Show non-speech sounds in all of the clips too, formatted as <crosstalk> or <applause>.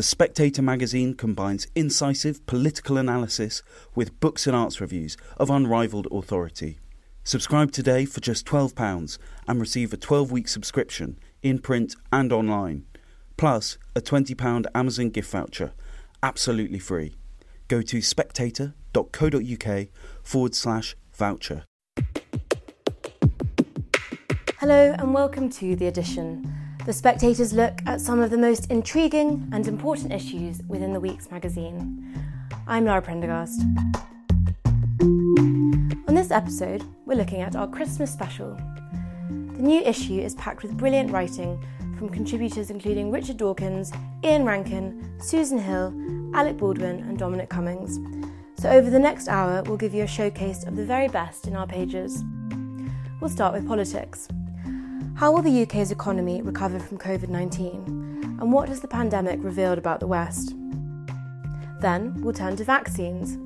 The Spectator magazine combines incisive political analysis with books and arts reviews of unrivaled authority. Subscribe today for just £12 and receive a 12 week subscription in print and online, plus a £20 Amazon gift voucher, absolutely free. Go to spectator.co.uk forward slash voucher. Hello, and welcome to The Edition, the Spectator's look at some of the most intriguing and important issues within the week's magazine. I'm Lara Prendergast. On this episode, we're looking at our Christmas special. The new issue is packed with brilliant writing from contributors including Richard Dawkins, Ian Rankin, Susan Hill, Alec Baldwin, and Dominic Cummings. So, over the next hour, we'll give you a showcase of the very best in our pages. We'll start with politics. How will the UK's economy recover from COVID 19? And what has the pandemic revealed about the West? Then we'll turn to vaccines.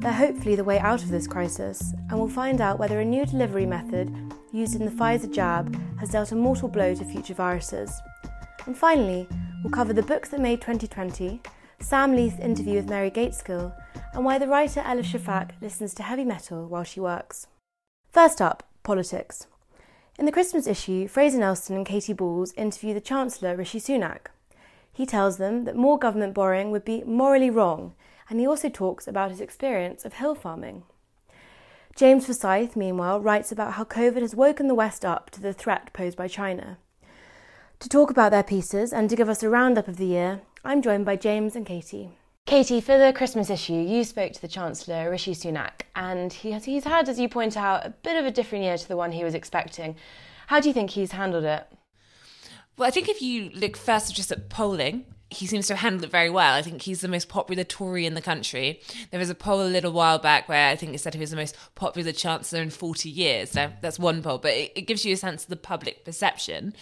They're hopefully the way out of this crisis, and we'll find out whether a new delivery method used in the Pfizer jab has dealt a mortal blow to future viruses. And finally, we'll cover the books that made 2020, Sam Leith's interview with Mary Gaitskill, and why the writer Elif Shafak listens to heavy metal while she works. First up, politics. In the Christmas issue, Fraser Nelson and Katy Balls interview the Chancellor Rishi Sunak. He tells them that more government borrowing would be morally wrong, and he also talks about his experience of hill farming. James Forsyth, meanwhile, writes about how COVID has woken the West up to the threat posed by China. To talk about their pieces and to give us a roundup of the year, I'm joined by James and Katy. Katy, for the Christmas issue, you spoke to the Chancellor, Rishi Sunak, and he has, he's had, as you point out, a bit of a different year to the one he was expecting. How do you think he's handled it? Well, I think if you look first just at polling, he seems to have handled it very well. I think he's the most popular Tory in the country. There was a poll a little while back where I think it said he was the most popular chancellor in 40 years. Now, that's one poll, but it, it gives you a sense of the public perception.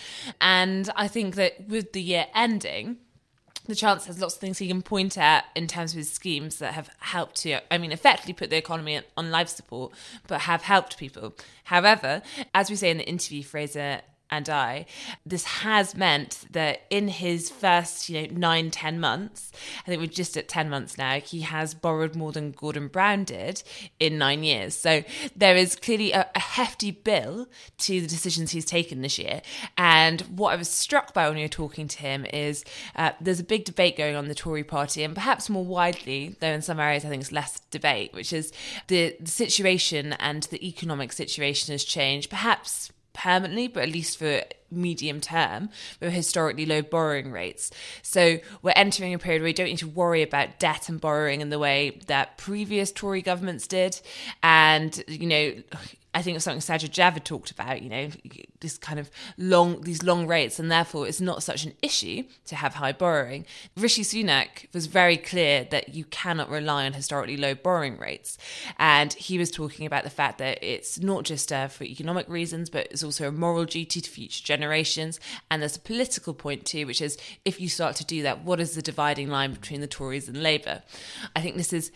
And I think that with the year ending, the Chancellor has lots of things he can point at in terms of his schemes that have helped to, I mean, effectively put the economy on life support, but have helped people. However, as we say in the interview, Fraser and I, this has meant that in his first, you know, nine, ten months, I think we're just at 10 months now, he has borrowed more than Gordon Brown did in nine years. So there is clearly a, a hefty bill to the decisions he's taken this year. And what I was struck by when we were talking to him is uh, there's a big debate going on in the Tory party, and perhaps more widely, though in some areas I think it's less debate, which is the, the situation and the economic situation has changed, perhaps permanently, but at least for medium term, with historically low borrowing rates. So we're entering a period where we don't need to worry about debt and borrowing in the way that previous Tory governments did. And, you know, I think it's something Sajid Javid talked about, you know, this kind of long, these long rates, and therefore it's not such an issue to have high borrowing. Rishi Sunak was very clear that you cannot rely on historically low borrowing rates. And he was talking about the fact that it's not just uh, for economic reasons, but it's also a moral duty to future generations. And there's a political point too, which is if you start to do that, what is the dividing line between the Tories and Labour? I think this is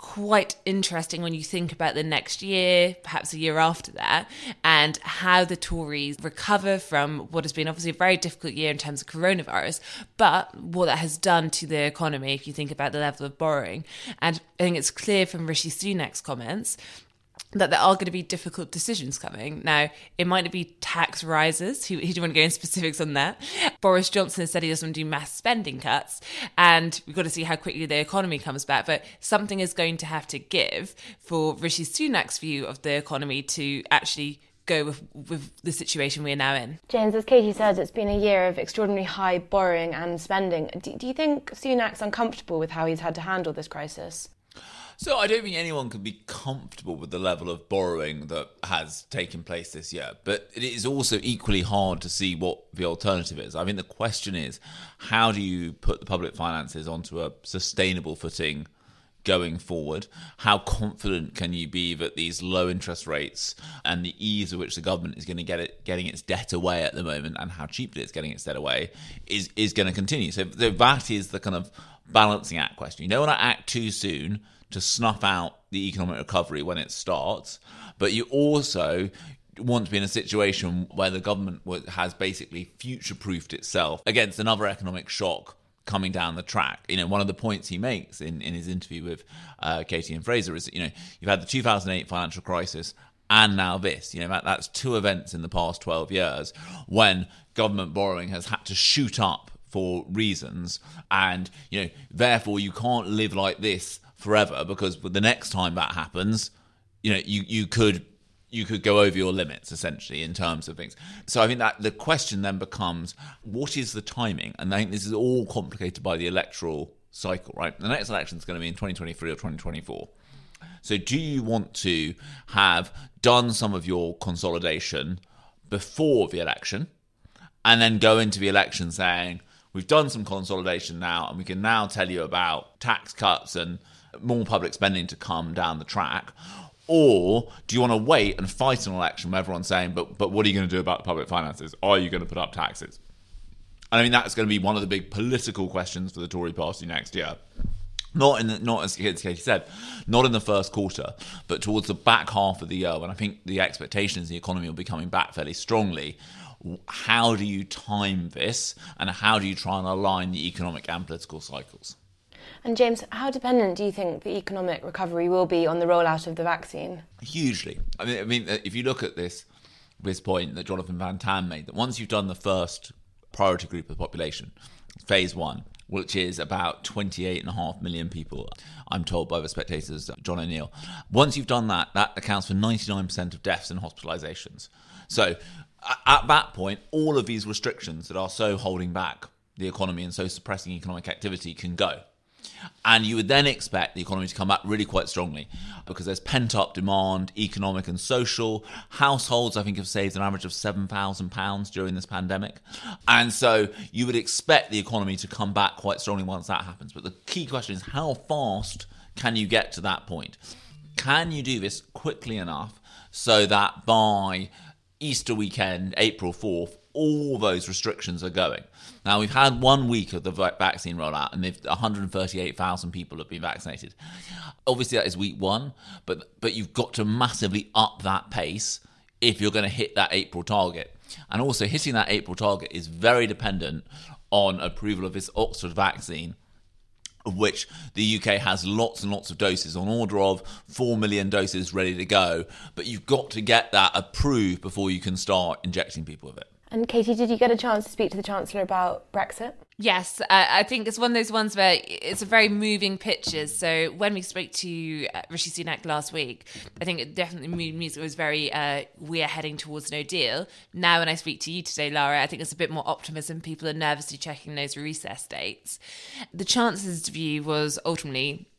quite interesting when you think about the next year, perhaps a year after that, and how the Tories recover from what has been obviously a very difficult year in terms of coronavirus, but what that has done to the economy if you think about the level of borrowing. And I think it's clear from Rishi Sunak's comments that there are going to be difficult decisions coming. Now, it might not be tax rises. He, he didn't want to go into specifics on that. Boris Johnson said he doesn't want to do mass spending cuts, and we've got to see how quickly the economy comes back. But something is going to have to give for Rishi Sunak's view of the economy to actually go with, with the situation we are now in. James, as Katy says, it's been a year of extraordinarily high borrowing and spending. Do, do you think Sunak's uncomfortable with how he's had to handle this crisis? So I don't think anyone can be comfortable with the level of borrowing that has taken place this year, but it is also equally hard to see what the alternative is. I mean, the question is, how do you put the public finances onto a sustainable footing going forward? How confident can you be that these low interest rates and the ease with which the government is going to get it getting its debt away at the moment and how cheaply it's getting its debt away is is going to continue? So that is the kind of balancing act question. You don't want to act too soon to snuff out the economic recovery when it starts, but you also want to be in a situation where the government has basically future proofed itself against another economic shock coming down the track. You know, one of the points he makes in, in his interview with uh, Katy and Fraser is, you know, you've had the 2008 financial crisis and now this. You know, that, that's two events in the past 12 years when government borrowing has had to shoot up for reasons, and you know, therefore you can't live like this forever because the next time that happens, you know, you you could you could go over your limits essentially in terms of things. So I think that the question then becomes what is the timing? And I think this is all complicated by the electoral cycle, right? The next election is going to be in 2023 or 2024. So do you want to have done some of your consolidation before the election and then go into the election saying, we've done some consolidation now and we can now tell you about tax cuts and more public spending to come down the track? Or do you want to wait and fight an election where everyone's saying, but, but what are you going to do about the public finances? Are you going to put up taxes? And I mean, that's going to be one of the big political questions for the Tory party next year. Not in the, not as Katy said, not in the first quarter, but towards the back half of the year when I think the expectations the economy will be coming back fairly strongly. How do you time this, and how do you try and align the economic and political cycles? And James, how dependent do you think the economic recovery will be on the rollout of the vaccine? Hugely. I mean, I mean, uh, if you look at this this point that Jonathan Van Tam made, that once you've done the first priority group of the population, phase one, which is about 28.5 million people, I'm told by the spectators, John O'Neill. Once you've done that, that accounts for 99% of deaths and hospitalizations. So at that point, all of these restrictions that are so holding back the economy and so suppressing economic activity can go. And you would then expect the economy to come back really quite strongly because there's pent up demand, economic and social. Households, I think, have saved an average of £7,000 during this pandemic. And so you would expect the economy to come back quite strongly once that happens. But the key question is how fast can you get to that point? Can you do this quickly enough so that by Easter weekend, April 4th, all those restrictions are going. Now we've had one week of the vaccine rollout, and 138,000 people have been vaccinated. Obviously, that is week one, but but you've got to massively up that pace if you're going to hit that April target. And also, hitting that April target is very dependent on approval of this Oxford vaccine of which the UK has lots and lots of doses on order of 4 million doses ready to go. But you've got to get that approved before you can start injecting people with it. And Katy, did you get a chance to speak to the Chancellor about Brexit? Yes, uh, I think it's one of those ones where it's a very moving pictures. So when we spoke to uh, Rishi Sunak last week, I think it definitely means it was very, uh, we are heading towards no deal. Now when I speak to you today, Lara, I think it's a bit more optimism. People are nervously checking those recess dates. The Chancellor's view was ultimately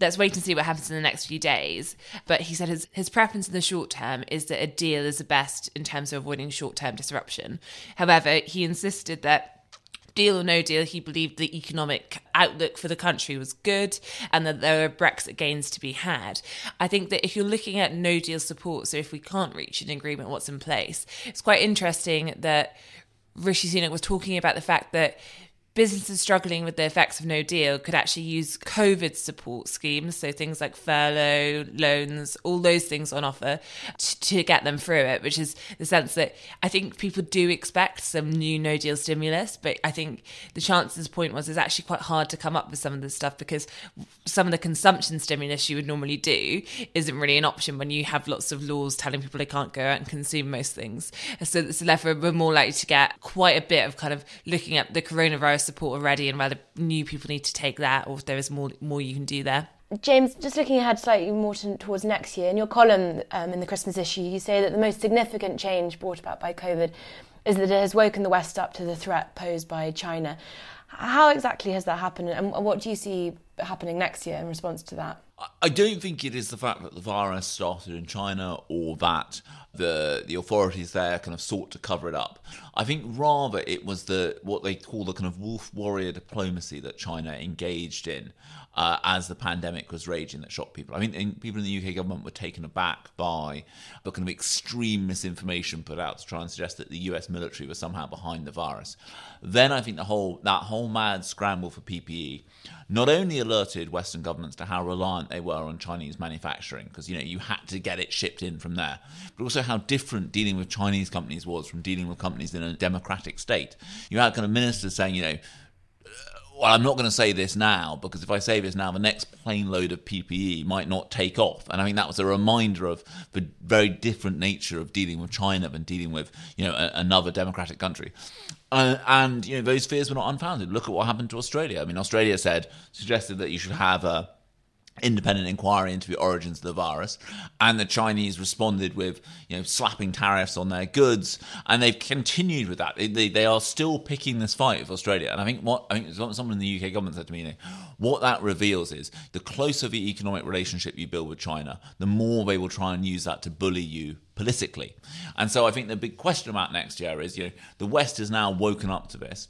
let's wait and see what happens in the next few days. But he said his, his preference in the short term is that a deal is the best in terms of avoiding short term disruption. However, he insisted that deal or no deal, he believed the economic outlook for the country was good and that there were Brexit gains to be had. I think that if you're looking at no deal support, so if we can't reach an agreement, what's in place, it's quite interesting that Rishi Sunak was talking about the fact that businesses struggling with the effects of no deal could actually use COVID support schemes, so things like furlough, loans, all those things on offer to, to, get them through it, which is the sense that I think people do expect some new no deal stimulus, but I think the Chancellor's point was it's actually quite hard to come up with some of this stuff because some of the consumption stimulus you would normally do isn't really an option when you have lots of laws telling people they can't go out and consume most things. So, so therefore, we're more likely to get quite a bit of kind of looking at the coronavirus support already and whether new people need to take that or if there is more more you can do there. James, just looking ahead slightly more to, towards next year, in your column um, in the Christmas issue, you say that the most significant change brought about by COVID is that it has woken the West up to the threat posed by China. How exactly has that happened, and what do you see happening next year in response to that? I don't think it is the fact that the virus started in China or that the the authorities there kind of sought to cover it up. I think rather it was the what they call the kind of wolf warrior diplomacy that China engaged in uh, as the pandemic was raging that shocked people. I mean, people in the UK government were taken aback by the kind of extreme misinformation put out to try and suggest that the US military was somehow behind the virus. Then I think the whole that whole mad scramble for PPE not only alerted Western governments to how reliant they were on Chinese manufacturing, because you know you had to get it shipped in from there, but also how different dealing with Chinese companies was from dealing with companies in a democratic state. You had kind of ministers saying, you know, well, I'm not going to say this now because if I say this now, the next plane load of PPE might not take off. And I mean, that was a reminder of the very different nature of dealing with China than dealing with, you know, a, another democratic country. Uh, and, you know, those fears were not unfounded. Look at what happened to Australia. I mean, Australia said, suggested that you should have a independent inquiry into the origins of the virus and the chinese responded with you know slapping tariffs on their goods and they've continued with that. They, they are still picking this fight with australia. And i think what i think someone in the uk government said to me you know, what that reveals is the closer the economic relationship you build with china the more they will try and use that to bully you politically. And so i think the big question about next year is you know the west has now woken up to this.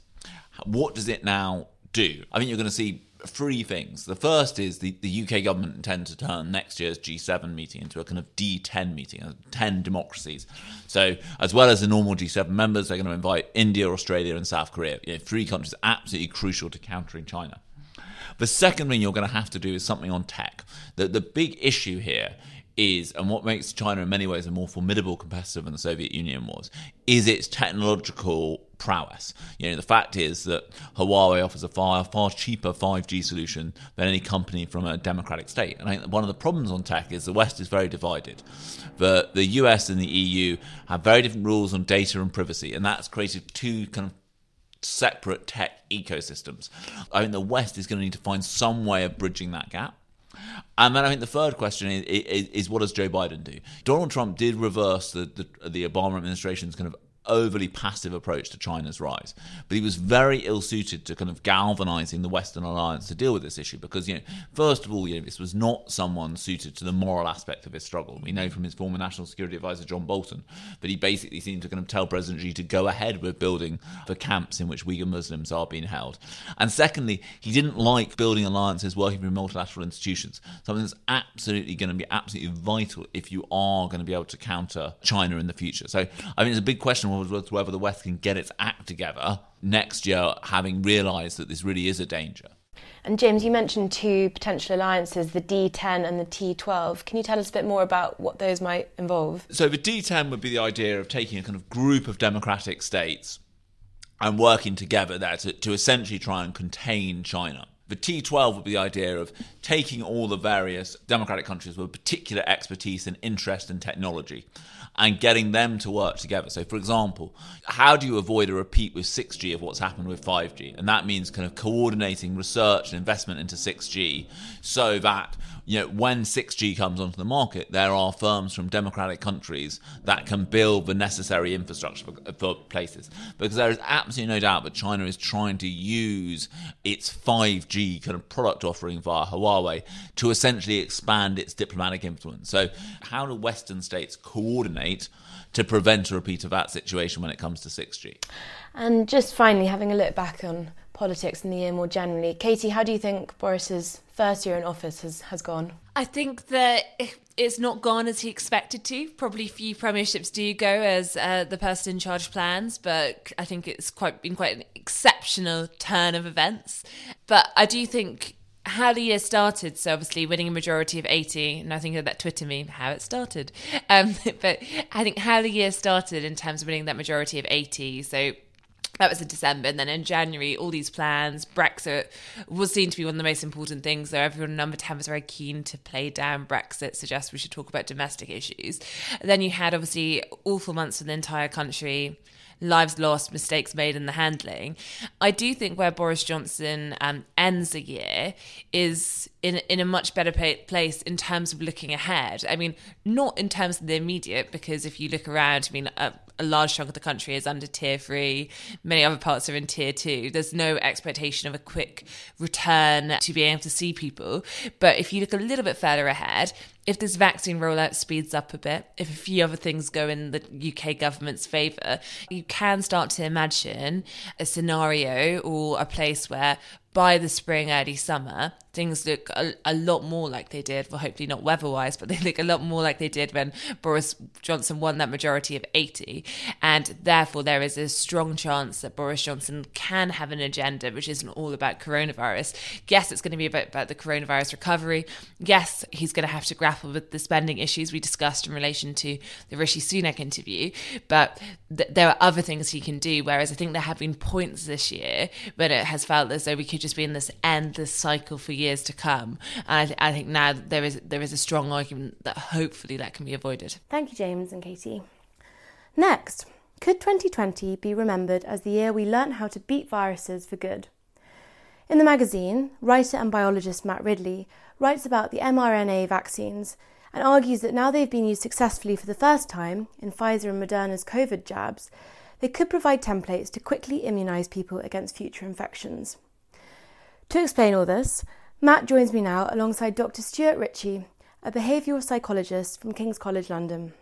What does it now do? I think you're going to see three things. The first is the, the UK government intend to turn next year's G7 meeting into a kind of D10 meeting, 10 democracies. So, as well as the normal G7 members, they're going to invite India, Australia, and South Korea. You know, three countries absolutely crucial to countering China. The second thing you're going to have to do is something on tech. The, the big issue here is, and what makes China in many ways a more formidable competitor than the Soviet Union was, is its technological prowess. You know, the fact is that Huawei offers a far, far cheaper 5G solution than any company from a democratic state. And I think one of the problems on tech is the West is very divided. The, the US and the EU have very different rules on data and privacy, and that's created two kind of separate tech ecosystems. I think the West is going to need to find some way of bridging that gap. And then I think the third question is, is, is, what does Joe Biden do? Donald Trump did reverse the, the, the Obama administration's kind of overly passive approach to China's rise. But he was very ill suited to kind of galvanizing the Western alliance to deal with this issue because, you know, first of all, you know, this was not someone suited to the moral aspect of his struggle. We know from his former national security advisor, John Bolton, that he basically seemed to kind of tell President Xi to go ahead with building the camps in which Uyghur Muslims are being held. And secondly, he didn't like building alliances working through multilateral institutions, something that's absolutely going to be absolutely vital if you are going to be able to counter China in the future. So I mean, it's a big question whether the West can get its act together next year, having realised that this really is a danger. And James, you mentioned two potential alliances, the D10 and the T12. Can you tell us a bit more about what those might involve? So, the D10 would be the idea of taking a kind of group of democratic states and working together there to, to essentially try and contain China. The T12 would be the idea of taking all the various democratic countries with particular expertise and interest in technology and getting them to work together. So, for example, how do you avoid a repeat with 6G of what's happened with 5G? And that means kind of coordinating research and investment into 6G so that you know, when 6G comes onto the market, there are firms from democratic countries that can build the necessary infrastructure for, for, places. Because there is absolutely no doubt that China is trying to use its 5G kind of product offering via Huawei to essentially expand its diplomatic influence. So, how do Western states coordinate to prevent a repeat of that situation when it comes to 6G? And just finally, having a look back on politics in the year more generally, Katy, how do you think Boris's first year in office has, has gone? I think that it's not gone as he expected to. Probably few premierships do go as uh, the person in charge plans, but I think it's quite been quite an exceptional turn of events. But I do think how the year started, so obviously winning a majority of 80, and I think of that Twitter meme, how it started. <laughs> Um, but I think how the year started in terms of winning that majority of 80, so that was in December. And then in January, all these plans, Brexit was seen to be one of the most important things. So everyone number 10 was very keen to play down Brexit, suggest we should talk about domestic issues. And then you had obviously awful months for the entire country lives lost, mistakes made in the handling. I do think where Boris Johnson um, ends the year is in in a much better place in terms of looking ahead. I mean, not in terms of the immediate, because if you look around, I mean, a, a large chunk of the country is under tier three. Many other parts are in tier two. There's no expectation of a quick return to being able to see people. But if you look a little bit further ahead, if this vaccine rollout speeds up a bit, if a few other things go in the UK government's favour, you can start to imagine a scenario or a place where by the spring, early summer, things look a, a, lot more like they did. Well, hopefully not weather-wise, but they look a lot more like they did when Boris Johnson won that majority of 80. And therefore, there is a strong chance that Boris Johnson can have an agenda which isn't all about coronavirus. Yes, it's going to be about, about the coronavirus recovery. Yes, he's going to have to grapple with the spending issues we discussed in relation to the Rishi Sunak interview. But th- there are other things he can do. Whereas I think there have been points this year when it has felt as though we could just be in this endless cycle for years to come. And I, th- I think now there is there is a strong argument that hopefully that can be avoided. Thank you, James and Katy. Next, could 2020 be remembered as the year we learnt how to beat viruses for good? In the magazine, writer and biologist Matt Ridley writes about the mRNA vaccines and argues that now they've been used successfully for the first time in Pfizer and Moderna's COVID jabs, they could provide templates to quickly immunise people against future infections. To explain all this, Matt joins me now alongside Dr. Stuart Ritchie, a behavioural psychologist from King's College London.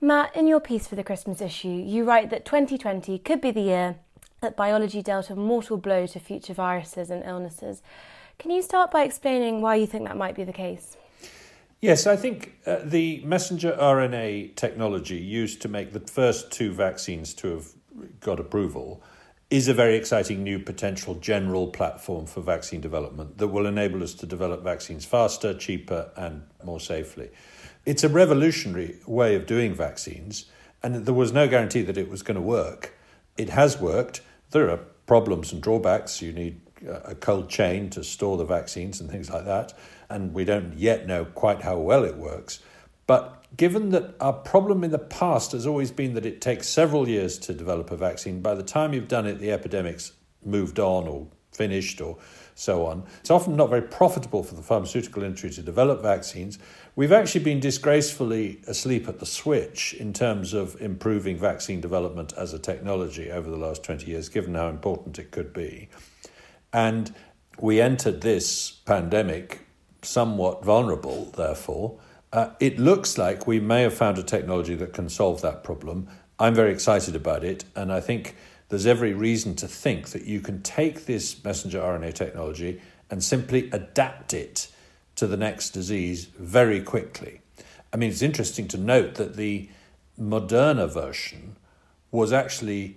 Matt, in your piece for the Christmas issue, you write that 2020 could be the year that biology dealt a mortal blow to future viruses and illnesses. Can you start by explaining why you think that might be the case? Yes, I think uh, the messenger RNA technology used to make the first two vaccines to have got approval is a very exciting new potential general platform for vaccine development that will enable us to develop vaccines faster, cheaper, and more safely. It's a revolutionary way of doing vaccines, and there was no guarantee that it was going to work. It has worked. There are problems and drawbacks. You need a cold chain to store the vaccines and things like that and we don't yet know quite how well it works. But given that our problem in the past has always been that it takes several years to develop a vaccine, by the time you've done it, the epidemic's moved on or finished or so on. It's often not very profitable for the pharmaceutical industry to develop vaccines. We've actually been disgracefully asleep at the switch in terms of improving vaccine development as a technology over the last 20 years, given how important it could be. And we entered this pandemic somewhat vulnerable, therefore, uh, it looks like we may have found a technology that can solve that problem. I'm very excited about it, and I think there's every reason to think that you can take this messenger RNA technology and simply adapt it to the next disease very quickly. I mean, it's interesting to note that the Moderna version was actually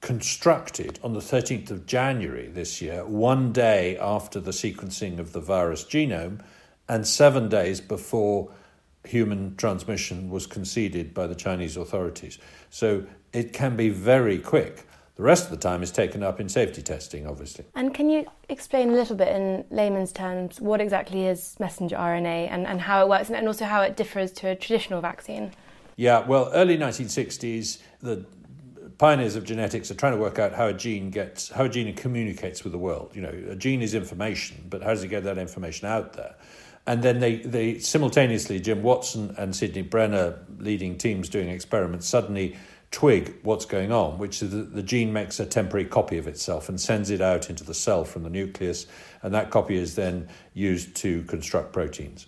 constructed on the 13th of January this year, one day after the sequencing of the virus genome, and seven days before human transmission was conceded by the Chinese authorities. So it can be very quick. The rest of the time is taken up in safety testing, obviously. And can you explain a little bit in layman's terms what exactly is messenger RNA and, and how it works, and also how it differs to a traditional vaccine? Yeah, well, early 1960s, the pioneers of genetics are trying to work out how a gene gets how a gene communicates with the world. You know, a gene is information, but how does it get that information out there? And then they, they simultaneously, Jim Watson and Sidney Brenner, leading teams doing experiments, suddenly twig what's going on, which is that the gene makes a temporary copy of itself and sends it out into the cell from the nucleus, and that copy is then used to construct proteins.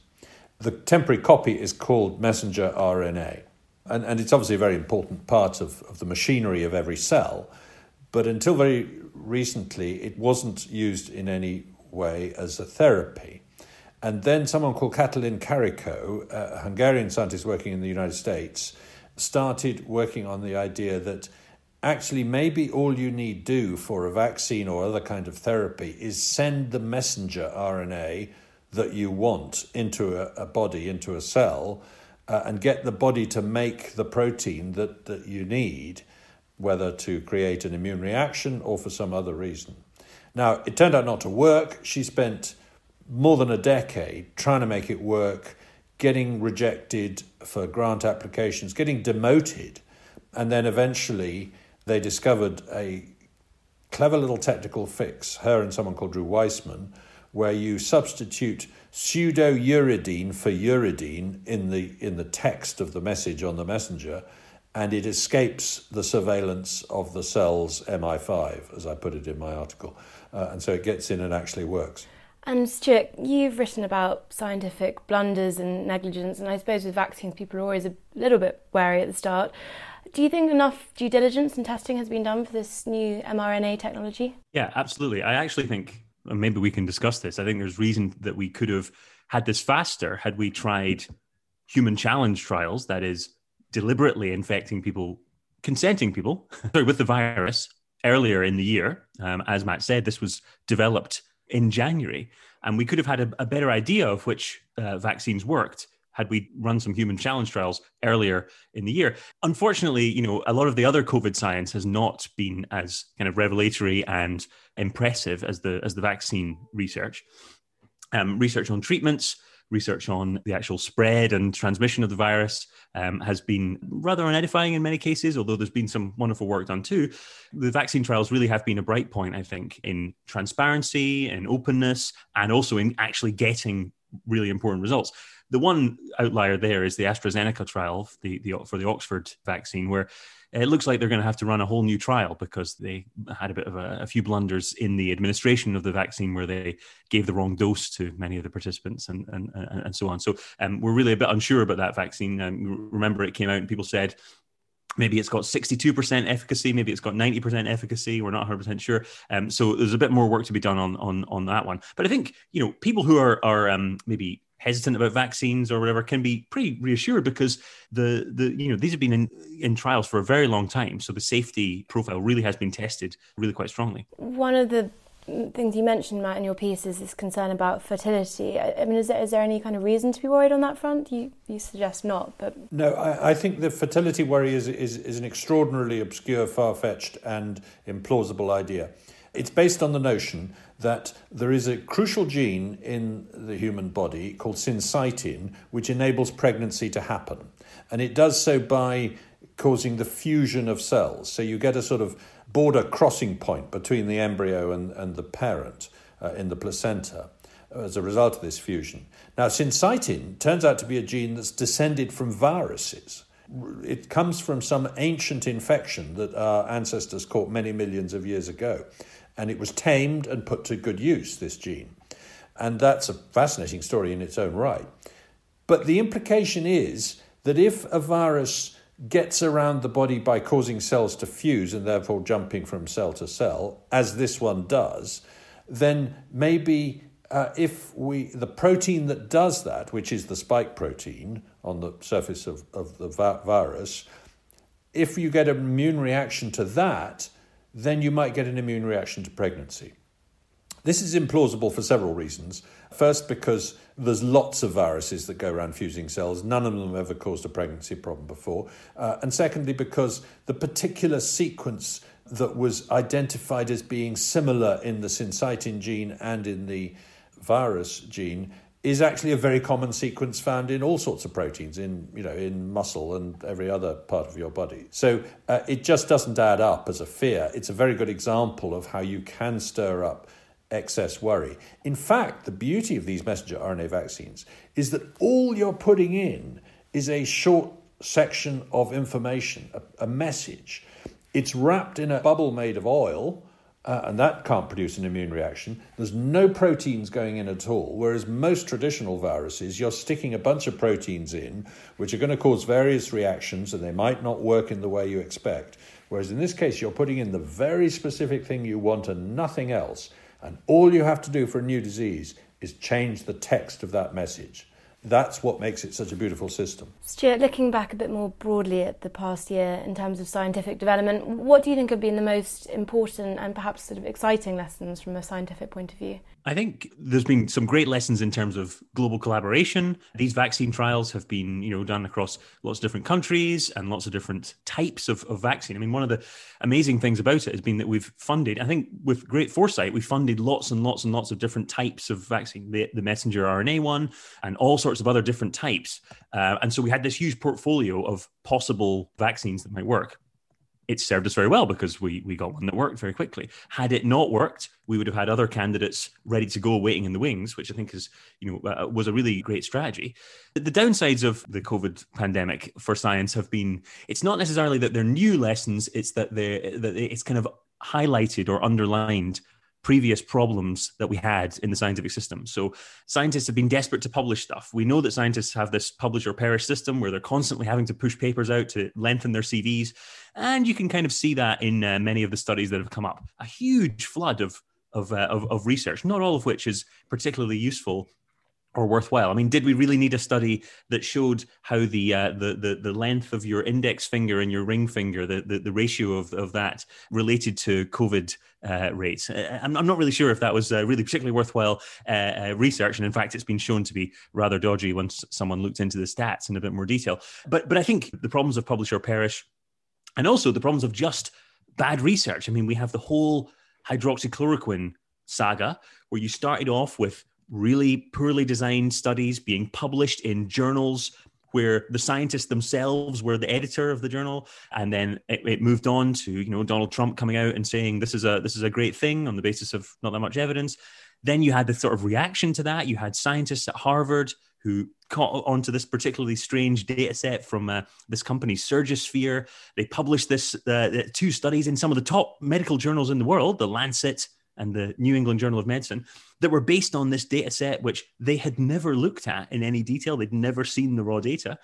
The temporary copy is called messenger RNA. And, and it's obviously a very important part of, of the machinery of every cell. But until very recently, it wasn't used in any way as a therapy. And then someone called Katalin Karikó, a Hungarian scientist working in the United States, started working on the idea that actually maybe all you need do for a vaccine or other kind of therapy is send the messenger RNA that you want into a, a body, into a cell, uh, and get the body to make the protein that, that you need, whether to create an immune reaction or for some other reason. Now, it turned out not to work. She spent more than a decade trying to make it work, getting rejected for grant applications, getting demoted, and then eventually they discovered a clever little technical fix, her and someone called Drew Weissman, where you substitute pseudo uridine for uridine in the in the text of the message on the messenger, and it escapes the surveillance of the cell's MI5, as I put it in my article, uh, and so it gets in and actually works. And Stuart, you've written about scientific blunders and negligence, and I suppose with vaccines, people are always a little bit wary at the start. Do you think enough due diligence and testing has been done for this new mRNA technology? Yeah, absolutely. I actually think and maybe we can discuss this. I think there's reason that we could have had this faster had we tried human challenge trials, that is, deliberately infecting people, consenting people <laughs> sorry, with the virus earlier in the year. Um, as Matt said, this was developed in January, and we could have had a, a better idea of which uh, vaccines worked had we run some human challenge trials earlier in the year. Unfortunately, you know, a lot of the other COVID science has not been as kind of revelatory and impressive as the as the vaccine research. Um, research on treatments, research on the actual spread and transmission of the virus um, has been rather unedifying in many cases, although there's been some wonderful work done too. The vaccine trials really have been a bright point, I think, in transparency and openness, and also in actually getting really important results. The one outlier there is the AstraZeneca trial, the, the, for the Oxford vaccine, where it looks like they're going to have to run a whole new trial because they had a bit of a, a, few blunders in the administration of the vaccine where they gave the wrong dose to many of the participants and and, and so on. So um, we're really a bit unsure about that vaccine. Um, remember, it came out and people said maybe it's got 62% efficacy maybe it's got 90% efficacy we're not 100% sure. Um, so there's a bit more work to be done on on on that one. But i think you know people who are are um, maybe hesitant about vaccines or whatever can be pretty reassured because the the you know these have been in, in trials for a very long time. So the safety profile really has been tested really quite strongly. One of the things you mentioned matt in your piece is this concern about fertility i, mean is there, is there any kind of reason to be worried on that front you you suggest not but no i, I think the fertility worry is, is is an extraordinarily obscure far-fetched and implausible idea it's based on the notion that there is a crucial gene in the human body called syncytin, which enables pregnancy to happen. And it does so by causing the fusion of cells. So you get a sort of border crossing point between the embryo and, and the parent uh, in the placenta as a result of this fusion. Now, syncytin turns out to be a gene that's descended from viruses. It comes from some ancient infection that our ancestors caught many millions of years ago and it was tamed and put to good use, this gene. And that's a fascinating story in its own right. But the implication is that if a virus gets around the body by causing cells to fuse and therefore jumping from cell to cell, as this one does, then maybe uh, if we the protein that does that, which is the spike protein on the surface of, of the va- virus, if you get an immune reaction to that, then you might get an immune reaction to pregnancy. This is implausible for several reasons. First, because there's lots of viruses that go around fusing cells. None of them have ever caused a pregnancy problem before. Uh, and secondly, because the particular sequence that was identified as being similar in the syncytin gene and in the virus gene is actually a very common sequence found in all sorts of proteins in you know in muscle and every other part of your body so uh, it just doesn't add up as a fear it's a very good example of how you can stir up excess worry in fact the beauty of these messenger rna vaccines is that all you're putting in is a short section of information a, a message it's wrapped in a bubble made of oil uh, and that can't produce an immune reaction. There's no proteins going in at all, whereas most traditional viruses, you're sticking a bunch of proteins in, which are going to cause various reactions, and they might not work in the way you expect. Whereas in this case, you're putting in the very specific thing you want and nothing else. And all you have to do for a new disease is change the text of that message that's what makes it such a beautiful system. Stuart, looking back a bit more broadly at the past year in terms of scientific development, what do you think have been the most important and perhaps sort of exciting lessons from a scientific point of view? I think there's been some great lessons in terms of global collaboration. These vaccine trials have been, you know, done across lots of different countries and lots of different types of, of vaccine. I mean, one of the amazing things about it has been that we've funded, I think with great foresight, we funded lots and lots and lots of different types of vaccine, the, the messenger RNA one and all sorts of other different types. Uh, and so we had this huge portfolio of possible vaccines that might work it served us very well because we we got one that worked very quickly. Had it not worked, we would have had other candidates ready to go, waiting in the wings, which I think is you know uh, was a really great strategy. The downsides of the COVID pandemic for science have been it's not necessarily that they're new lessons; it's that they that it's kind of highlighted or underlined previous problems that we had in the scientific system. So scientists have been desperate to publish stuff. We know that scientists have this publish or perish system where they're constantly having to push papers out to lengthen their CVs. And you can kind of see that in uh, many of the studies that have come up. A huge flood of, of, uh, of, of research, not all of which is particularly useful or worthwhile? I mean, did we really need a study that showed how the uh, the, the the length of your index finger and your ring finger, the the, the ratio of, of that related to COVID uh, rates? Uh, I'm, I'm not really sure if that was uh, really particularly worthwhile uh, uh, research, and in fact, it's been shown to be rather dodgy once someone looked into the stats in a bit more detail. But but I think the problems of publish or perish, and also the problems of just bad research. I mean, we have the whole hydroxychloroquine saga where you started off with really poorly designed studies being published in journals where the scientists themselves were the editor of the journal. And then it, it, moved on to you know donald trump coming out and saying this is a this is a great thing on the basis of not that much evidence. Then you had the sort of reaction to that. You had scientists at harvard who caught onto this particularly strange data set from uh, this company surgisphere. They published this uh, two studies in some of the top medical journals in the world the lancet and the New England Journal of Medicine that were based on this data set, which they had never looked at in any detail. They'd never seen the raw data.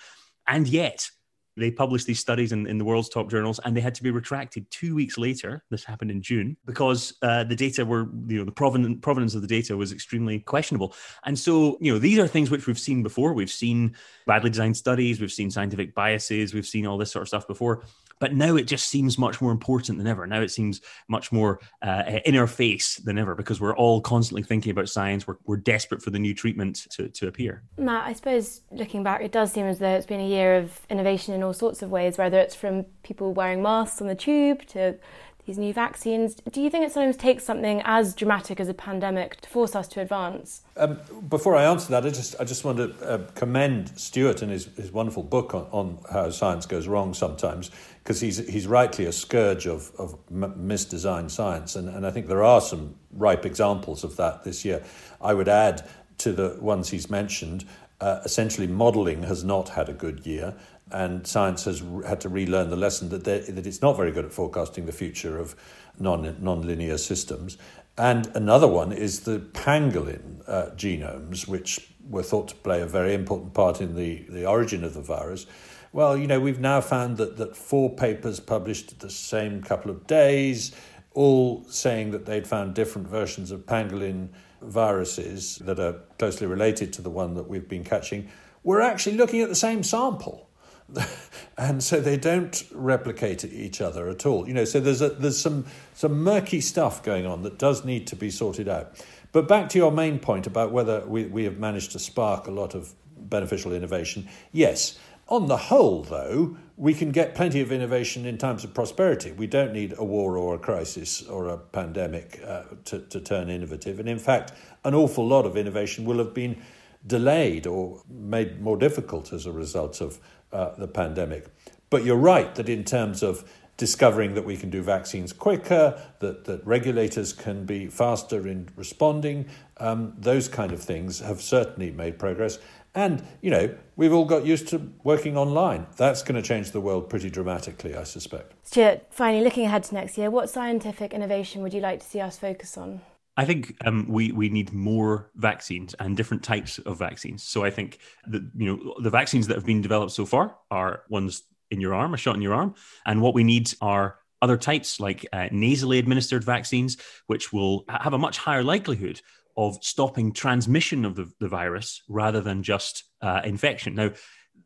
And yet they published these studies in, in the world's top journals and they had to be retracted two weeks later. This happened in June because uh, the data were, you know, the provenance, provenance of the data was extremely questionable. And so, you know, these are things which we've seen before. We've seen badly designed studies, we've seen scientific biases, we've seen all this sort of stuff before. But now it just seems much more important than ever. Now it seems much more uh, in our face than ever because we're all constantly thinking about science. We're, we're desperate for the new treatment to, to appear. Matt, I suppose looking back, it does seem as though it's been a year of innovation in all sorts of ways, whether it's from people wearing masks on the tube to these new vaccines. Do you think it sometimes takes something as dramatic as a pandemic to force us to advance? Um, before I answer that, I just I just want to uh, commend Stuart and his, his wonderful book on, on how science goes wrong sometimes, because he's he's rightly a scourge of, of misdesigned science, and, and I think there are some ripe examples of that this year. I would add to the ones he's mentioned. Uh, essentially, modelling has not had a good year and science has had to relearn the lesson that that it's not very good at forecasting the future of non non-linear systems. And another one is the pangolin uh, genomes, which were thought to play a very important part in the, the origin of the virus. Well, you know, we've now found that, that four papers published at the same couple of days, all saying that they'd found different versions of pangolin viruses that are closely related to the one that we've been catching, were actually looking at the same sample. <laughs> and so they don't replicate each other at all. You know, so there's a, there's some some murky stuff going on that does need to be sorted out. But back to your main point about whether we, we have managed to spark a lot of beneficial innovation. Yes. On the whole, though, we can get plenty of innovation in times of prosperity. We don't need a war or a crisis or a pandemic uh, to, to turn innovative. And in fact, an awful lot of innovation will have been delayed or made more difficult as a result of uh, the pandemic. But you're right that in terms of discovering that we can do vaccines quicker, that, that regulators can be faster in responding, um, those kind of things have certainly made progress. And, you know, we've all got used to working online. That's going to change the world pretty dramatically, I suspect. Stuart, finally, looking ahead to next year, what scientific innovation would you like to see us focus on? I think um, we we need more vaccines and different types of vaccines. So I think that you know the vaccines that have been developed so far are ones in your arm, a shot in your arm, and what we need are other types like uh, nasally administered vaccines, which will have a much higher likelihood of stopping transmission of the, the virus rather than just uh, infection. Now,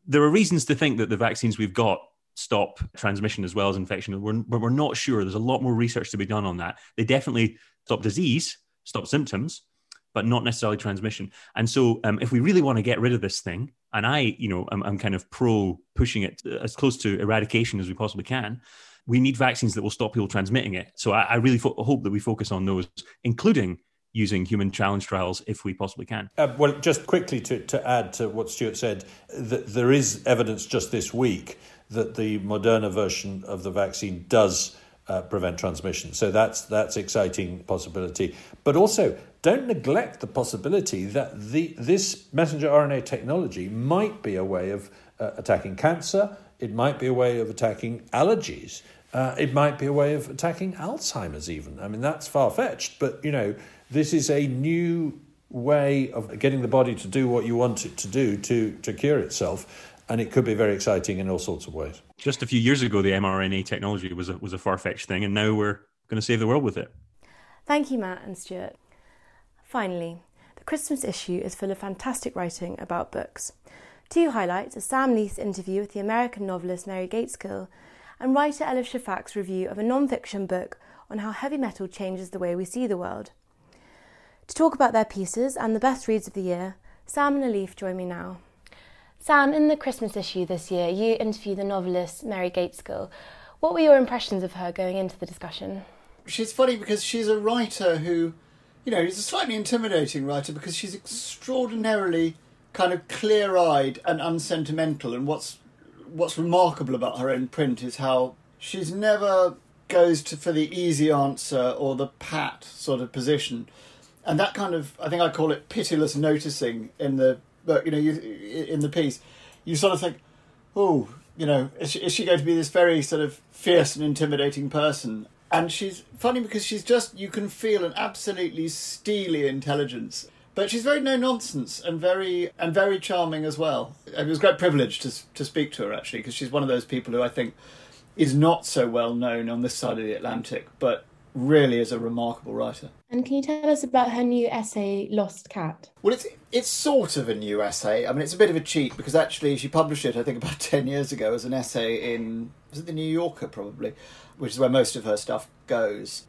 there are reasons to think that the vaccines we've got stop transmission as well as infection. We're, but we're not sure. There's a lot more research to be done on that. They definitely stop disease, stop symptoms, but not necessarily transmission. And so, um, if we really want to get rid of this thing, and I, you know, I'm, I'm kind of pro pushing it as close to eradication as we possibly can. We need vaccines that will stop people transmitting it. So I, I really fo- hope that we focus on those, including using human challenge trials if we possibly can. Uh, well, just quickly to, to add to what Stuart said, that there is evidence just this week that the Moderna version of the vaccine does uh, prevent transmission. So that's that's exciting possibility. But also, don't neglect the possibility that the this messenger RNA technology might be a way of uh, attacking cancer. It might be a way of attacking allergies. Uh, it might be a way of attacking Alzheimer's. Even I mean, that's far fetched. But you know, this is a new way of getting the body to do what you want it to do to to cure itself and it could be very exciting in all sorts of ways. Just a few years ago, the mRNA technology was a, was a far fetched thing, and now we're going to save the world with it. Thank you, Matt and Stuart. Finally, the Christmas issue is full of fantastic writing about books. Two highlights are Sam Leith's interview with the American novelist Mary Gaitskill and writer Elif Shafak's review of a non fiction book on how heavy metal changes the way we see the world. To talk about their pieces and the best reads of the year, Sam and Elif join me now. Sam, in the Christmas issue this year, you interviewed the novelist Mary Gaitskill. What were your impressions of her going into the discussion? She's funny because she's a writer who, you know, is a slightly intimidating writer because she's extraordinarily kind of clear-eyed and unsentimental. And what's what's remarkable about her own print is how she's never goes to for the easy answer or the pat sort of position. And that kind of, I think I call it pitiless noticing in the, but you know, you, in the piece. You sort of think, oh, you know, is she, is she going to be this very sort of fierce and intimidating person? And she's funny because she's just, you can feel an absolutely steely intelligence. But she's very no nonsense and very and very charming as well. It was a great privilege to to speak to her actually because she's one of those people who I think is not so well known on this side of the Atlantic, but really is a remarkable writer. And can you tell us about her new essay, Lost Cat? Well, it's it's sort of a new essay. I mean, it's a bit of a cheat because actually she published it, I think, about <laughs> ten years ago as an essay in was it the New Yorker probably, which is where most of her stuff goes,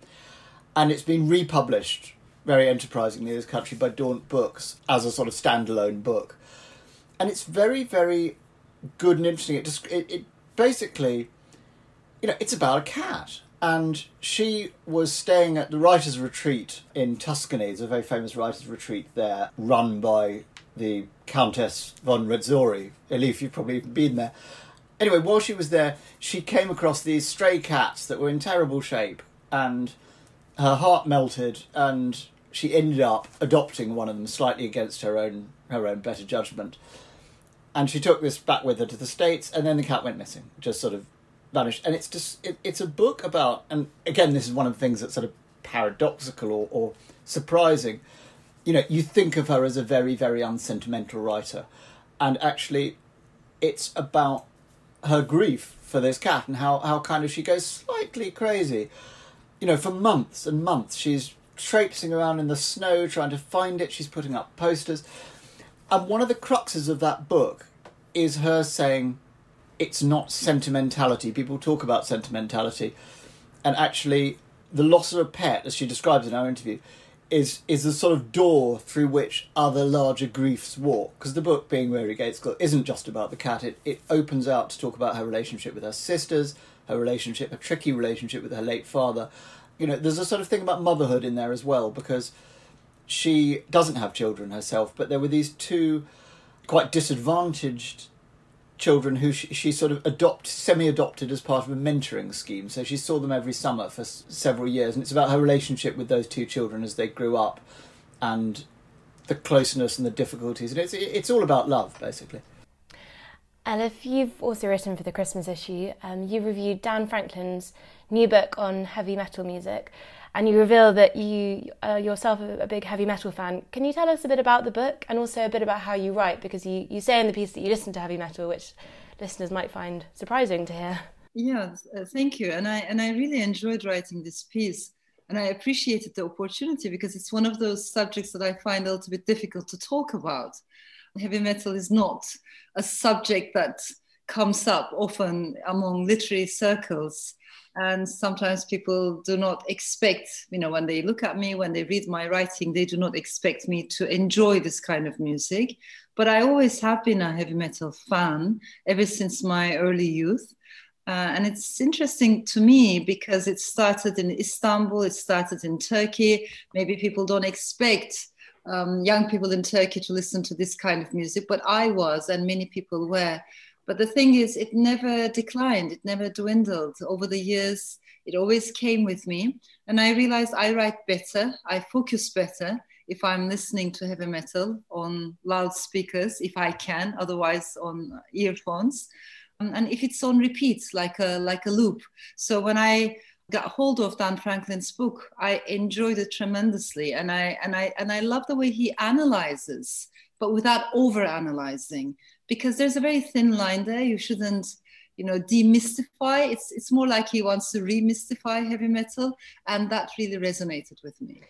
and it's been republished very enterprisingly in this country by Daunt Books as a sort of standalone book, and it's very very good and interesting. It just it, it basically, you know, it's about a cat and she was staying at the writers' retreat in Tuscany. It's a very famous writers' retreat there, run by the Countess von Rezzori. Elif, you've probably been there. Anyway, while she was there, she came across these stray cats that were in terrible shape, and her heart melted, and she ended up adopting one of them slightly against her own her own better judgment. And she took this back with her to the States, and then the cat went missing, just sort of vanished. And it's just it, it's a book about, and again, this is one of the things that's sort of paradoxical or, or surprising. You know, you think of her as a very very unsentimental writer, and actually, it's about her grief for this cat and how how kind of she goes slightly crazy. You know, for months and months, she's traipsing around in the snow trying to find it. She's putting up posters. And one of the cruxes of that book is her saying, it's not sentimentality. People talk about sentimentality, and actually, the loss of a pet, as she describes in our interview, is is the sort of door through which other larger griefs walk. Because the book, being Mary Gates Gaitskill, isn't just about the cat. It it opens out to talk about her relationship with her sisters, her relationship, a tricky relationship with her late father. You know, there's a sort of thing about motherhood in there as well because she doesn't have children herself, but there were these two quite disadvantaged children who she, she sort of adopt semi-adopted as part of a mentoring scheme. So she saw them every summer for s- several years and it's about her relationship with those two children as they grew up and the closeness and the difficulties. And it's it's all about love basically. Elif, you've also written for the Christmas issue. Um, you reviewed Dan Franklin's new book on heavy metal music, and you reveal that you are yourself a, a big heavy metal fan. Can you tell us a bit about the book and also a bit about how you write? Because you, you say in the piece that you listen to heavy metal, which listeners might find surprising to hear. Yeah, uh, thank you. And I and I really enjoyed writing this piece. And I appreciated the opportunity because it's one of those subjects that I find a little bit difficult to talk about. Heavy metal is not a subject that comes up often among literary circles and sometimes people do not expect you know when they look at me when they read my writing they do not expect me to enjoy this kind of music. But i always have been a heavy metal fan ever since my early youth. Uh, and it's interesting to me because it started in istanbul it started in turkey. Maybe people don't expect um, young people in turkey to listen to this kind of music but i was and many people were but the thing is, it never declined, it never dwindled. Over the years, it always came with me. And I realized I write better, I focus better if I'm listening to heavy metal on loudspeakers, if I can, otherwise on earphones. Um, and if it's on repeats, like a, like a loop. So when I got hold of Dan Franklin's book, I enjoyed it tremendously. And I, and I, and I love the way he analyzes, but without over analyzing because there's a very thin line there. You shouldn't, you know, demystify. It's it's more like he wants to remystify heavy metal, and that really resonated with me.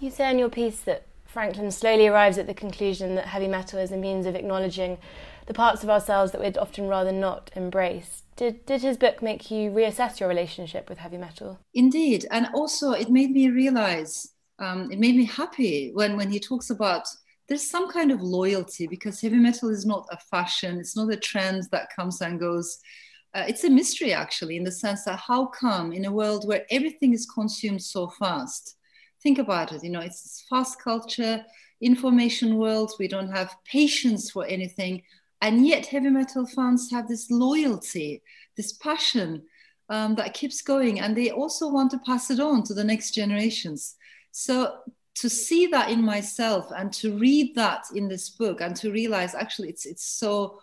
You say in your piece that Franklin slowly arrives at the conclusion that heavy metal is a means of acknowledging the parts of ourselves that we'd often rather not embrace. Did, did his book make you reassess your relationship with heavy metal? Indeed. And also, it made me realize, um, it made me happy when, when he talks about there's some kind of loyalty because heavy metal is not a fashion, it's not a trend that comes and goes. Uh, it's a mystery, actually, in the sense that how come in a world where everything is consumed so fast? Think about it, you know, it's fast culture, information world, we don't have patience for anything. And yet, heavy metal fans have this loyalty, this passion um, that keeps going, and they also want to pass it on to the next generations. So, to see that in myself and to read that in this book and to realize actually it's it's so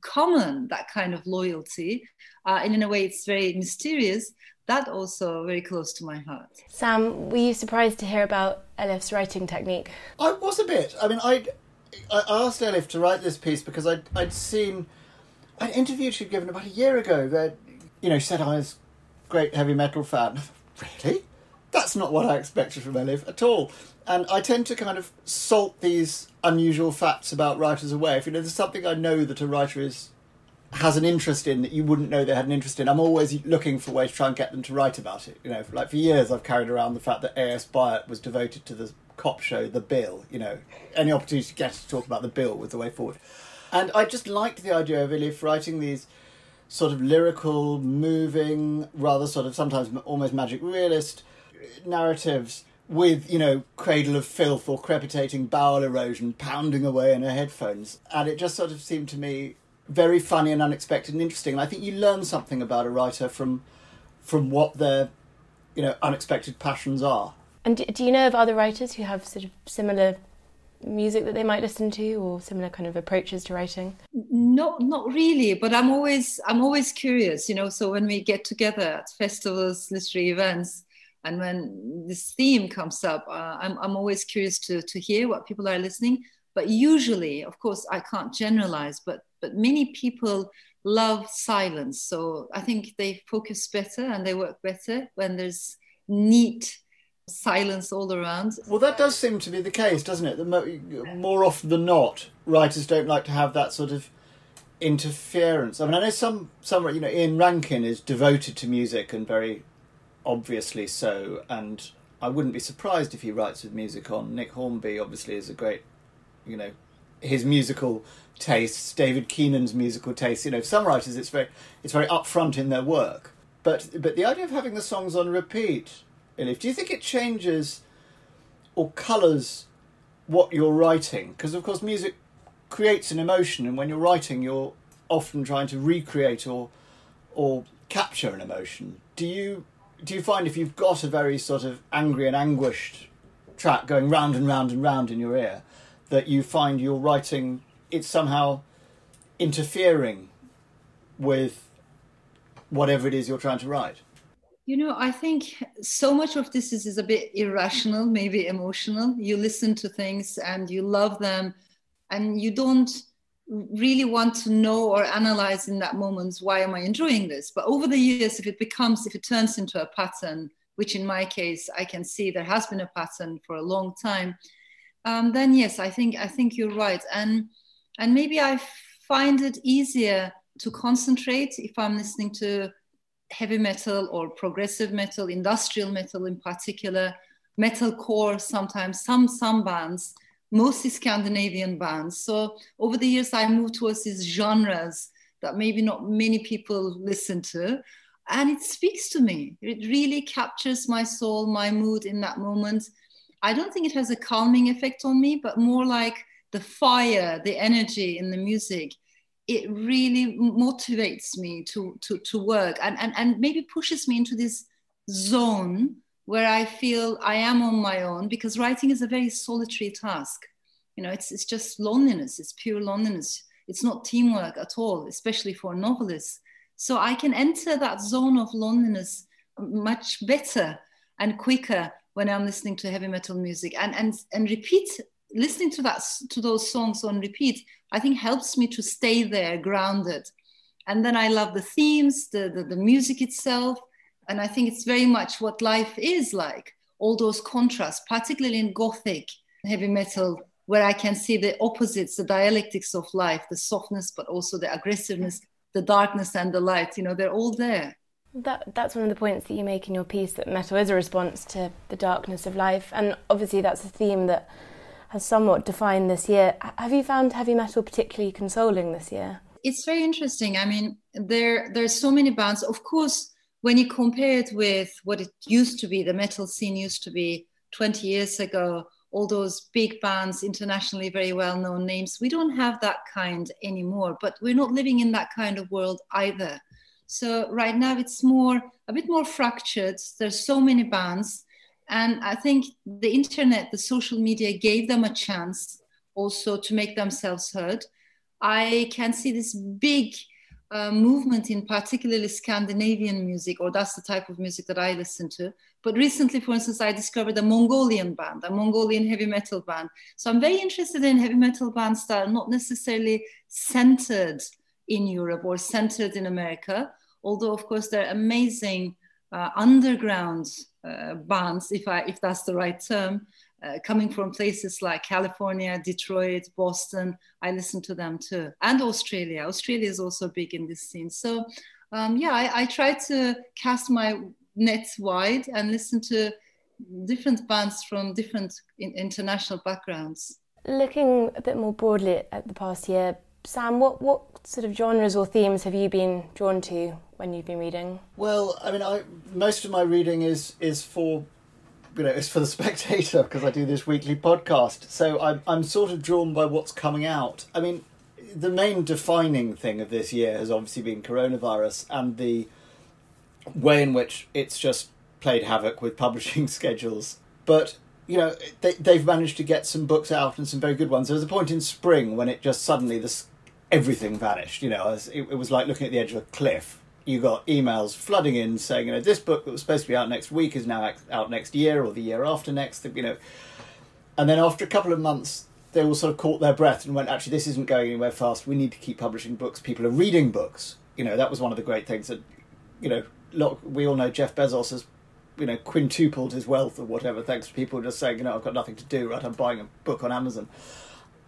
common that kind of loyalty uh, and in a way it's very mysterious that also very close to my heart sam were you surprised to hear about elif's writing technique i was a bit i mean i I asked Elif to write this piece because I'd, I'd seen an interview she'd given about a year ago that, you know, she said I was a great heavy metal fan. <laughs> Really? That's not what I expected from Elif at all. And I tend to kind of salt these unusual facts about writers away. If you know there's something I know that a writer is has an interest in that you wouldn't know they had an interest in, I'm always looking for ways to try and get them to write about it. You know, like for years I've carried around the fact that A.S. Byatt was devoted to the cop show, The Bill. You know, any opportunity to get to talk about The Bill was the way forward. And I just liked the idea of Elif writing these sort of lyrical, moving, rather sort of sometimes almost magic realist narratives with, you know, Cradle of Filth or crepitating bowel erosion pounding away in her headphones. And it just sort of seemed to me very funny and unexpected and interesting. And I think you learn something about a writer from from what their, you know, unexpected passions are. And do, do you know of other writers who have sort of similar music that they might listen to or similar kind of approaches to writing no not really but i'm always i'm always curious you know so when we get together at festivals literary events and when this theme comes up uh, I'm, I'm always curious to, to hear what people are listening but usually of course i can't generalize but but many people love silence so i think they focus better and they work better when there's neat silence all around. Well, that does seem to be the case, doesn't it? more often than not, writers don't like to have that sort of interference. I mean, I know some, some, you know, Ian Rankin is devoted to music and very obviously so, and I wouldn't be surprised if he writes with music on. Nick Hornby obviously is a great, you know, his musical tastes, David Keenan's musical tastes. You know, some writers it's very, it's very upfront in their work. But but the idea of having the songs on repeat Elif, do you think it changes or colours what you're writing? Because of course, music creates an emotion, and when you're writing, you're often trying to recreate or or capture an emotion. Do you do you find if you've got a very sort of angry and anguished track going round and round and round in your ear, that you find you're writing it's somehow interfering with whatever it is you're trying to write? You know, I think so much of this is, is a bit irrational, maybe emotional. You listen to things and you love them, and you don't really want to know or analyze in that moment why am I enjoying this. But over the years, if it becomes, if it turns into a pattern, which in my case I can see there has been a pattern for a long time, um, then yes, I think I think you're right, and and maybe I find it easier to concentrate if I'm listening to heavy metal or progressive metal, industrial metal in particular, metalcore sometimes, some some bands, mostly Scandinavian bands. So over the years, I moved towards these genres that maybe not many people listen to. And it speaks to me. It really captures my soul, my mood in that moment. I don't think it has a calming effect on me, but more like the fire, the energy in the music it really motivates me to to to work and and, and maybe pushes me into this zone where I feel I am on my own because writing is a very solitary task. You know, it's it's just loneliness, it's pure loneliness. It's not teamwork at all, especially for novelists. So I can enter that zone of loneliness much better and quicker when I'm listening to heavy metal music and and and repeat listening to that to those songs on repeat i think helps me to stay there grounded and then i love the themes the, the, the music itself and i think it's very much what life is like all those contrasts particularly in gothic heavy metal where I can see the opposites, the dialectics of life, the softness, but also the aggressiveness, the darkness and the light. You know, they're all there. That that's one of the points that you make in your piece that metal is a response to the darkness of life, and obviously that's a theme that has somewhat defined this year. Have you found heavy metal particularly consoling this year? It's very interesting. I mean, there there's so many bands. Of course, when you compare it with what it used to be, the metal scene used to be 20 years ago, all those big bands, internationally very well known names, we don't have that kind anymore. But we're not living in that kind of world either. So right now it's more a bit more fractured. There's so many bands, and I think the internet, the social media gave them a chance also to make themselves heard. I can see this big uh, movement in particularly Scandinavian music, or that's the type of music that I listen to. But recently, for instance, I discovered a Mongolian band, a Mongolian heavy metal band. So I'm very interested in heavy metal band style, not necessarily centered in Europe or centered in America, although of course they're amazing uh, underground uh, bands, if I if that's the right term, uh, coming from places like California, Detroit, Boston. I listen to them too, and Australia. Australia is also big in this scene. So um, yeah, I, I try to cast my net wide and listen to different bands from different in- international backgrounds. Looking a bit more broadly at the past year, Sam, what, what sort of genres or themes have you been drawn to when you've been reading? Well, I mean, I most of my reading is is for you know it's for the <laughs> spectator because I do this weekly podcast. So I'm I'm sort of drawn by what's coming out. I mean, the main defining thing of this year has obviously been coronavirus and the way in which it's just played havoc with <laughs> publishing schedules. But you know they they've managed to get some books out and some very good ones. There was a point in spring when it just suddenly this everything vanished. You know, it, it was like looking at the edge of a cliff. You got emails flooding in saying, you know, this book that was supposed to be out next week is now out next year or the year after next. You know, and then after a couple of months, they all sort of caught their breath and went, actually, this isn't going anywhere fast. We need to keep publishing books. People are reading books. You know, that was one of the great things that, you know, look, we all know Jeff Bezos has, you know, quintupled his wealth or whatever, thanks to people just saying, you know, I've got nothing to do, right? I'm buying a book on Amazon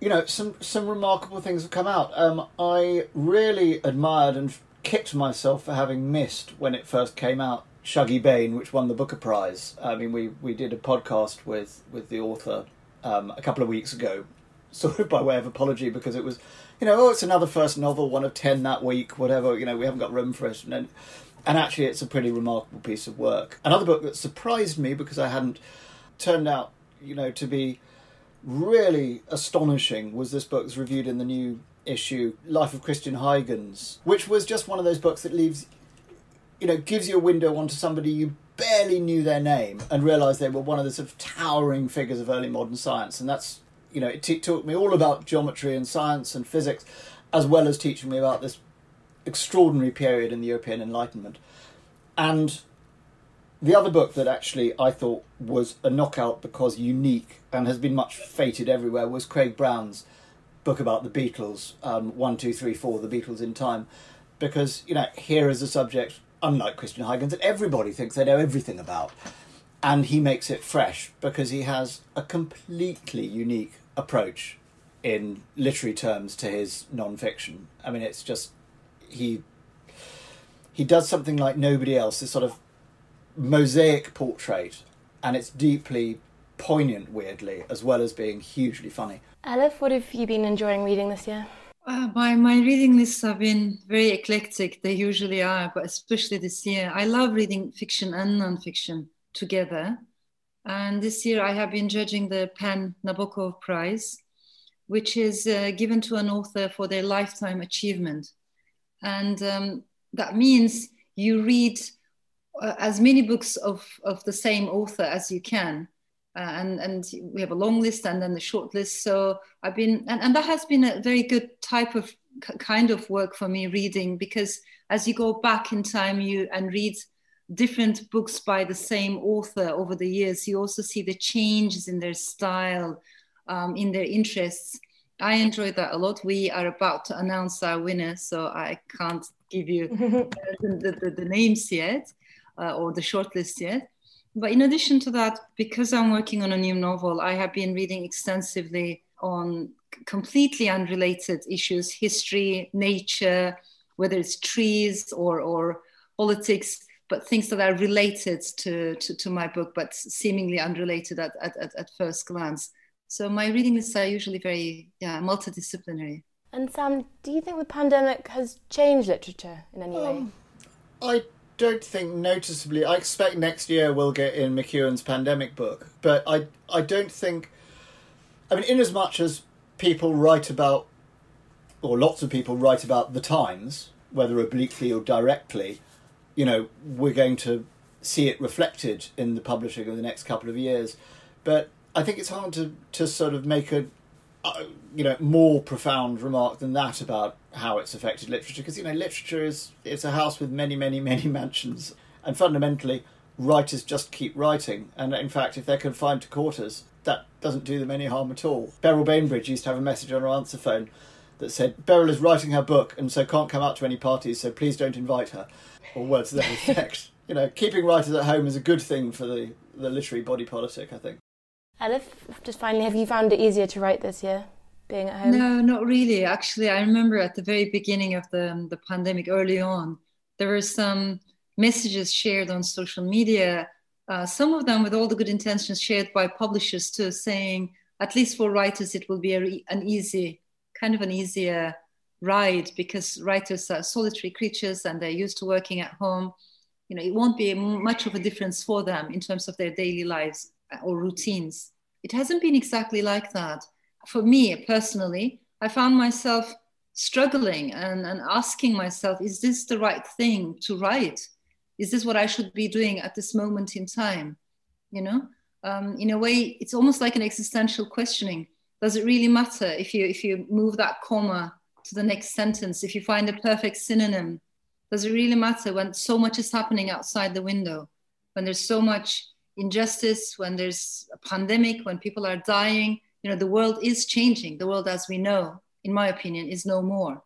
you know, some some remarkable things have come out. Um, I really admired and kicked myself for having missed when it first came out. Shuggie Bain, which won the Booker Prize. I mean, we we did a podcast with with the author um, a couple of weeks ago, <laughs> sort of by way of apology because it was, you know, oh, it's another first novel, one of ten that week, whatever. You know, we haven't got room for it, and and actually, it's a pretty remarkable piece of work. Another book that surprised me because I hadn't turned out, you know, to be really astonishing was this book reviewed in the new issue, Life of Christian Huygens, which was just one of those books that leaves, you know, gives you a window onto somebody you barely knew their name and realised they were one of the sort of towering figures of early modern science. And that's, you know, it t- taught me all about geometry and science and physics, as well as teaching me about this extraordinary period in the European Enlightenment. And the other book that actually I thought was a knockout because unique and has been much feted everywhere was Craig Brown's book about the Beatles, um, One, Two, Three, Four, The Beatles in Time, because you know here is a subject unlike Christian Huygens that everybody thinks they know everything about, and he makes it fresh because he has a completely unique approach in literary terms to his non-fiction. I mean, it's just he he does something like nobody else. This sort of mosaic portrait, and it's deeply poignant, weirdly, as well as being hugely funny. Elif, what have you been enjoying reading this year? Uh, my, my reading lists have been very eclectic. They usually are, but especially this year. I love reading fiction and nonfiction together. And this year I have been judging the PEN Nabokov Prize, which is uh, given to an author for their lifetime achievement. And um, that means you read uh, as many books of, of the same author as you can. Uh, and and we have a long list and then the short list. So I've been and, and that has been a very good type of kind of work for me reading because as you go back in time you and read different books by the same author over the years, you also see the changes in their style, um, in their interests. I enjoyed that a lot. We are about to announce our winner, so I can't give you the, <laughs> the, the, the names yet uh, or the shortlist yet. But in addition to that, because I'm working on a new novel, I have been reading extensively on completely unrelated issues history, nature, whether it's trees or, or politics, but things that are related to, to, to my book, but seemingly unrelated at, at, at first glance. So my reading lists are usually very yeah, multidisciplinary. And Sam, do you think the pandemic has changed literature in any way? Um, I don't think noticeably. I expect next year we'll get Ian McEwan's pandemic book, but I I don't think. I mean, in as much as people write about, or lots of people write about the times, whether obliquely or directly, you know, we're going to see it reflected in the publishing of the next couple of years. But I think it's hard to, to sort of make a, uh, you know, more profound remark than that about how it's affected literature because you know literature is it's a house with many many many mansions and fundamentally writers just keep writing and in fact if they're confined to quarters that doesn't do them any harm at all. Beryl bainbridge used to have a message on her answer phone that said beryl is writing her book and so can't come out to any parties so please don't invite her or words to that <laughs> effect. You know keeping writers at home is a good thing for the the literary body politic i think. Elif just finally have you found it easier to write this year being at home? No, not really. Actually, I remember at the very beginning of the, um, the pandemic, early on, there were some messages shared on social media, uh, some of them with all the good intentions shared by publishers too, saying, at least for writers, it will be a, an easy, kind of an easier ride because writers are solitary creatures and they're used to working at home. You know, it won't be much of a difference for them in terms of their daily lives or routines. It hasn't been exactly like that for me personally, I found myself struggling and, and asking myself, is this the right thing to write? Is this what I should be doing at this moment in time? You know, um, in a way, it's almost like an existential questioning. Does it really matter if you if you move that comma to the next sentence? If you find a perfect synonym, does it really matter when so much is happening outside the window? When there's so much injustice, when there's a pandemic, when people are dying, you know the world is changing. The world as we know in my opinion is no more.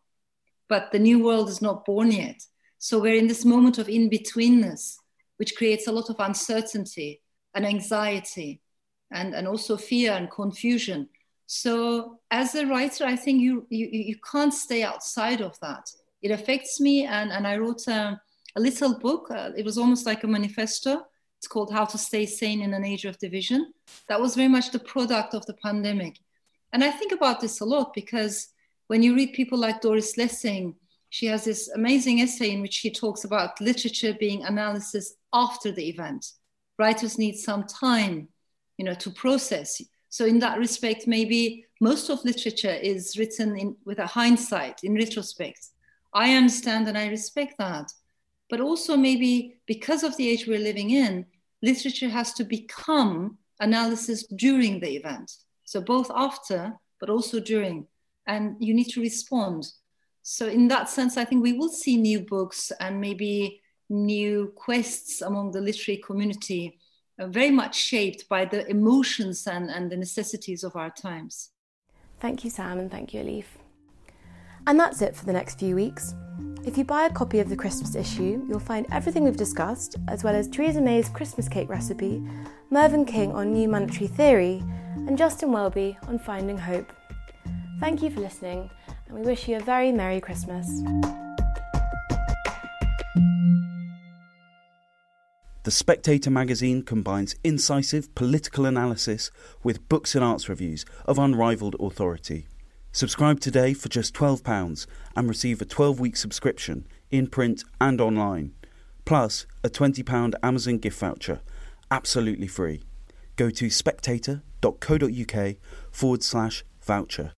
But the new world is not born yet. So we're in this moment of in-betweenness which creates a lot of uncertainty and anxiety and, and also fear and confusion. So as a writer i think you you, you can't stay outside of that. It affects me and, and i wrote a, a little book. Uh, it was almost like a manifesto it's called How to Stay Sane in an Age of Division. That was very much the product of the pandemic. And I think about this a lot because when you read people like Doris Lessing, she has this amazing essay in which she talks about literature being analysis after the event. Writers need some time, you know, to process. So in that respect, maybe most of literature is written in, with a hindsight, in retrospect. I understand and I respect that but also maybe because of the age we're living in, literature has to become analysis during the event. So both after, but also during, and you need to respond. So in that sense, I think we will see new books and maybe new quests among the literary community, uh, very much shaped by the emotions and, and the necessities of our times. Thank you, Sam, and thank you, Elif. And that's it for the next few weeks. If you buy a copy of the Christmas issue, you'll find everything we've discussed, as well as Theresa May's Christmas cake recipe, Mervyn King on new monetary theory, and Justin Welby on finding hope. Thank you for listening, and we wish you a very Merry Christmas. The Spectator magazine combines incisive political analysis with books and arts reviews of unrivaled authority. Subscribe today for just £12 and receive a 12 week subscription in print and online, plus a £20 Amazon gift voucher, absolutely free. Go to spectator.co.uk forward slash voucher.